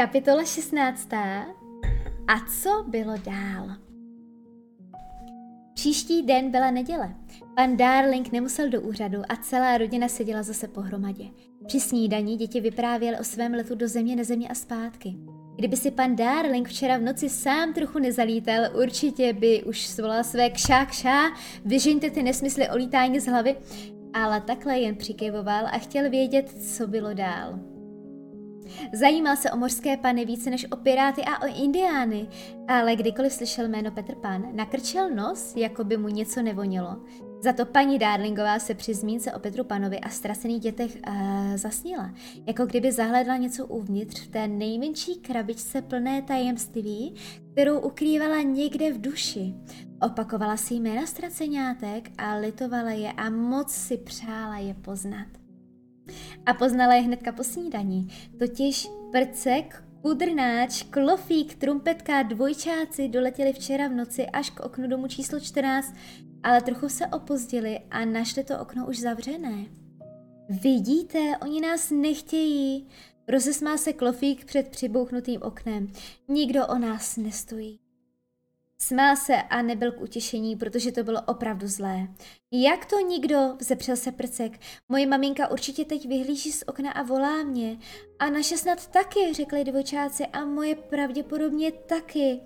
Kapitola 16. A co bylo dál? Příští den byla neděle. Pan Darling nemusel do úřadu a celá rodina seděla zase pohromadě. Při snídaní děti vyprávěly o svém letu do země, nezemě a zpátky. Kdyby si pan Darling včera v noci sám trochu nezalítal, určitě by už svolal své kšá kšá, vyžiňte ty nesmysly o lítání z hlavy, ale takhle jen přikyvoval a chtěl vědět, co bylo dál. Zajímal se o mořské pany více než o piráty a o indiány, ale kdykoliv slyšel jméno Petr Pan, nakrčil nos, jako by mu něco nevonilo. Za to paní Darlingová se při zmínce o Petru Panovi a ztracených dětech uh, zasnila, jako kdyby zahledla něco uvnitř v té nejmenší krabičce plné tajemství, kterou ukrývala někde v duši. Opakovala si jména ztraceňátek a litovala je a moc si přála je poznat. A poznala je hnedka po snídaní, totiž prcek, kudrnáč, klofík, trumpetka, dvojčáci doletěli včera v noci až k oknu domu číslo 14, ale trochu se opozdili a našli to okno už zavřené. Vidíte, oni nás nechtějí. Rozesmá se klofík před přibouchnutým oknem. Nikdo o nás nestojí. Smál se a nebyl k utěšení, protože to bylo opravdu zlé. Jak to nikdo? Vzepřel se prcek. Moje maminka určitě teď vyhlíží z okna a volá mě. A naše snad taky, řekli dvojčáci, a moje pravděpodobně taky.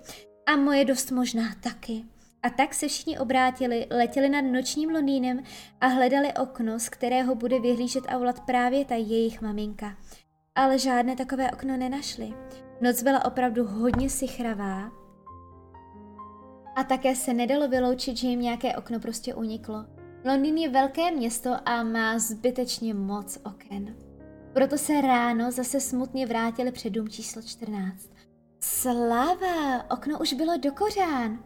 A moje dost možná taky. A tak se všichni obrátili, letěli nad nočním Londýnem a hledali okno, z kterého bude vyhlížet a volat právě ta jejich maminka. Ale žádné takové okno nenašli. Noc byla opravdu hodně sichravá a také se nedalo vyloučit, že jim nějaké okno prostě uniklo. Londýn je velké město a má zbytečně moc oken. Proto se ráno zase smutně vrátili před dům číslo 14. Sláva, okno už bylo do kořán.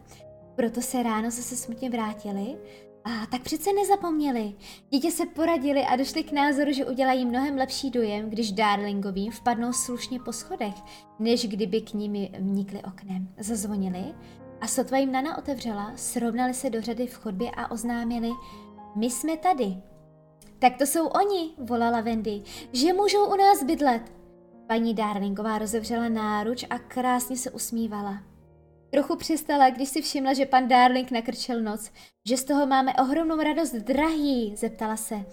Proto se ráno zase smutně vrátili a tak přece nezapomněli. Dítě se poradili a došli k názoru, že udělají mnohem lepší dojem, když Darlingovým vpadnou slušně po schodech, než kdyby k nimi vnikli oknem. Zazvonili a sotva jim Nana otevřela, srovnali se do řady v chodbě a oznámili, my jsme tady. Tak to jsou oni, volala Wendy, že můžou u nás bydlet. Paní Darlingová rozevřela náruč a krásně se usmívala. Trochu přistala, když si všimla, že pan Darling nakrčil noc. Že z toho máme ohromnou radost, drahý, zeptala se.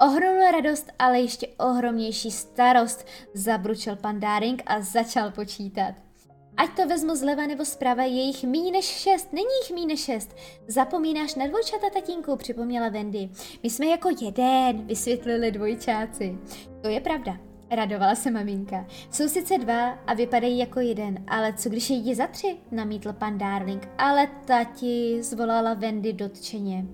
Ohromnou radost, ale ještě ohromnější starost, zabručil pan Darling a začal počítat. Ať to vezmu zleva nebo zprava, je jich méně než šest, není jich méně než šest. Zapomínáš na dvojčata, tatínku, připomněla Wendy. My jsme jako jeden, vysvětlili dvojčáci. To je pravda, Radovala se maminka. Jsou sice dva a vypadají jako jeden, ale co když je za tři? Namítl pan Darling. Ale tati, zvolala Wendy dotčeně.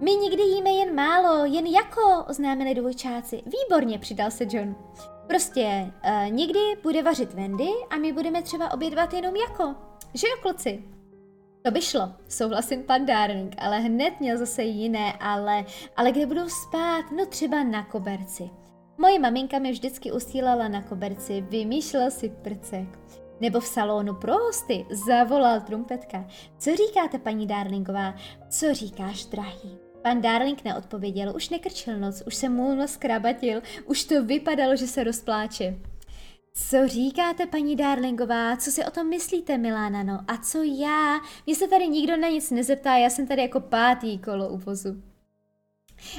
My nikdy jíme jen málo, jen jako, oznámili dvojčáci. Výborně, přidal se John. Prostě uh, někdy bude vařit Wendy a my budeme třeba obědvat jenom jako. Že jo, kluci? To by šlo, souhlasím pan Darling, ale hned měl zase jiné, ale, ale kde budou spát? No třeba na koberci. Moje maminka mě vždycky usílala na koberci, vymýšlel si prcek. Nebo v salonu pro hosty, zavolal trumpetka. Co říkáte, paní Darlingová? Co říkáš, drahý? Pan Darling neodpověděl, už nekrčil noc, už se mu nos krabatil, už to vypadalo, že se rozpláče. Co říkáte, paní Darlingová? Co si o tom myslíte, Milána? No a co já? Mně se tady nikdo na nic nezeptá, já jsem tady jako pátý kolo u vozu.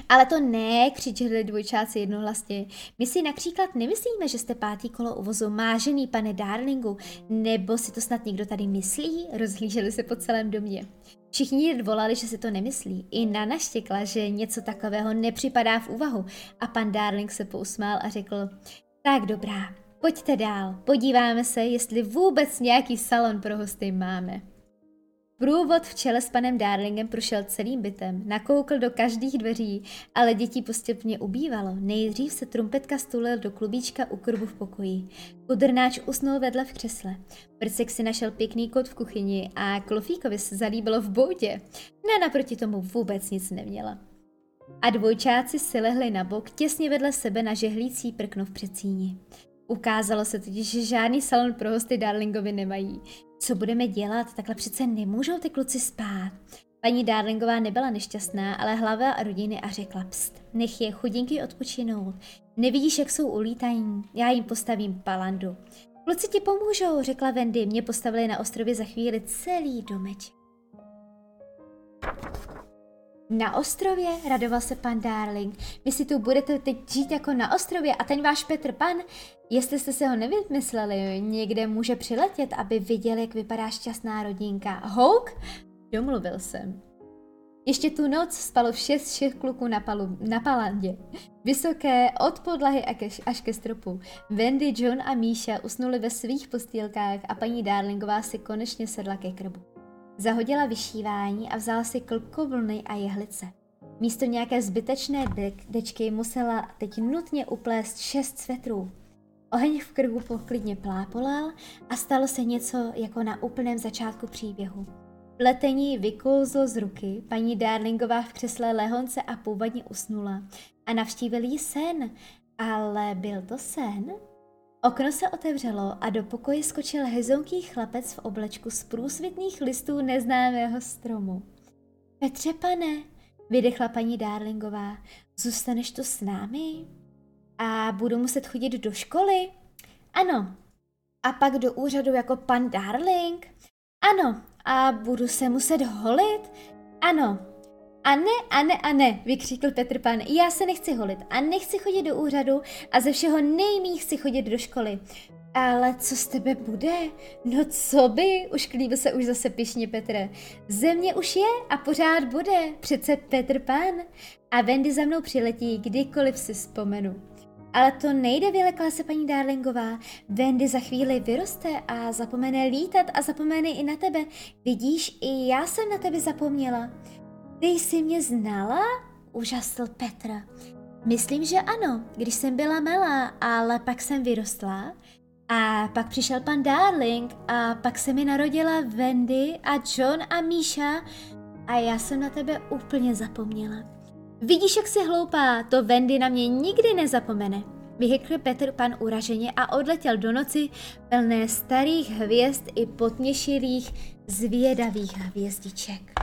Ale to ne, křičeli dvojčáci jednohlasně. My si například nemyslíme, že jste pátý kolo uvozu, mážený pane Darlingu, nebo si to snad někdo tady myslí? Rozhlíželi se po celém domě. Všichni volali, že si to nemyslí. I Nana štěkla, že něco takového nepřipadá v úvahu. A pan Darling se pousmál a řekl, tak dobrá, pojďte dál, podíváme se, jestli vůbec nějaký salon pro hosty máme. Průvod v čele s panem Darlingem prošel celým bytem, nakoukl do každých dveří, ale dětí postupně ubývalo. Nejdřív se trumpetka stulil do klubíčka u krbu v pokoji. Kudrnáč usnul vedle v křesle. Prcek si našel pěkný kot v kuchyni a Klofíkovi se zalíbilo v boudě. Ne naproti tomu vůbec nic neměla. A dvojčáci si lehli na bok těsně vedle sebe na žehlící prkno v předsíni. Ukázalo se totiž, že žádný salon pro hosty Darlingovi nemají. Co budeme dělat? Takhle přece nemůžou ty kluci spát. Paní Darlingová nebyla nešťastná, ale hlava rodiny a řekla pst, nech je chudinky odpočinout. Nevidíš, jak jsou ulítají? Já jim postavím palandu. Kluci ti pomůžou, řekla Wendy. Mě postavili na ostrově za chvíli celý domeček. Na ostrově, radoval se pan Darling. Vy si tu budete teď žít jako na ostrově a ten váš Petr Pan, jestli jste se ho nevymysleli, někde může přiletět, aby viděl, jak vypadá šťastná rodinka. Houk? Domluvil jsem. Ještě tu noc spalo šest všech kluků na, palu, na palandě. Vysoké od podlahy až ke stropu. Wendy, John a Míša usnuli ve svých postýlkách a paní Darlingová si konečně sedla ke krbu. Zahodila vyšívání a vzala si klkovlny a jehlice. Místo nějaké zbytečné dek, dečky musela teď nutně uplést šest svetrů. Oheň v krgu poklidně plápolal a stalo se něco jako na úplném začátku příběhu. Pletení vykouzlo z ruky, paní Darlingová v křesle lehonce a původně usnula a navštívil jí sen, ale byl to sen? Okno se otevřelo a do pokoje skočil hezonký chlapec v oblečku z průsvitných listů neznámého stromu. Petře pane, vydechla paní Darlingová, zůstaneš tu s námi? A budu muset chodit do školy? Ano. A pak do úřadu jako pan Darling? Ano. A budu se muset holit? Ano. A ne, a ne, a ne, vykřikl Petr Pan, já se nechci holit a nechci chodit do úřadu a ze všeho nejmích chci chodit do školy. Ale co z tebe bude? No co by? Už klíbil se už zase pišně Petr. Země už je a pořád bude, přece Petr Pan. A Wendy za mnou přiletí, kdykoliv si vzpomenu. Ale to nejde, vylekla se paní Darlingová. Wendy za chvíli vyroste a zapomene lítat a zapomene i na tebe. Vidíš, i já jsem na tebe zapomněla. Ty jsi mě znala? Užasl Petr. Myslím, že ano, když jsem byla malá, ale pak jsem vyrostla. A pak přišel pan Darling a pak se mi narodila Wendy a John a Míša a já jsem na tebe úplně zapomněla. Vidíš, jak jsi hloupá, to Wendy na mě nikdy nezapomene. Vyhykl Petr pan uraženě a odletěl do noci plné starých hvězd i potměšilých zvědavých hvězdiček.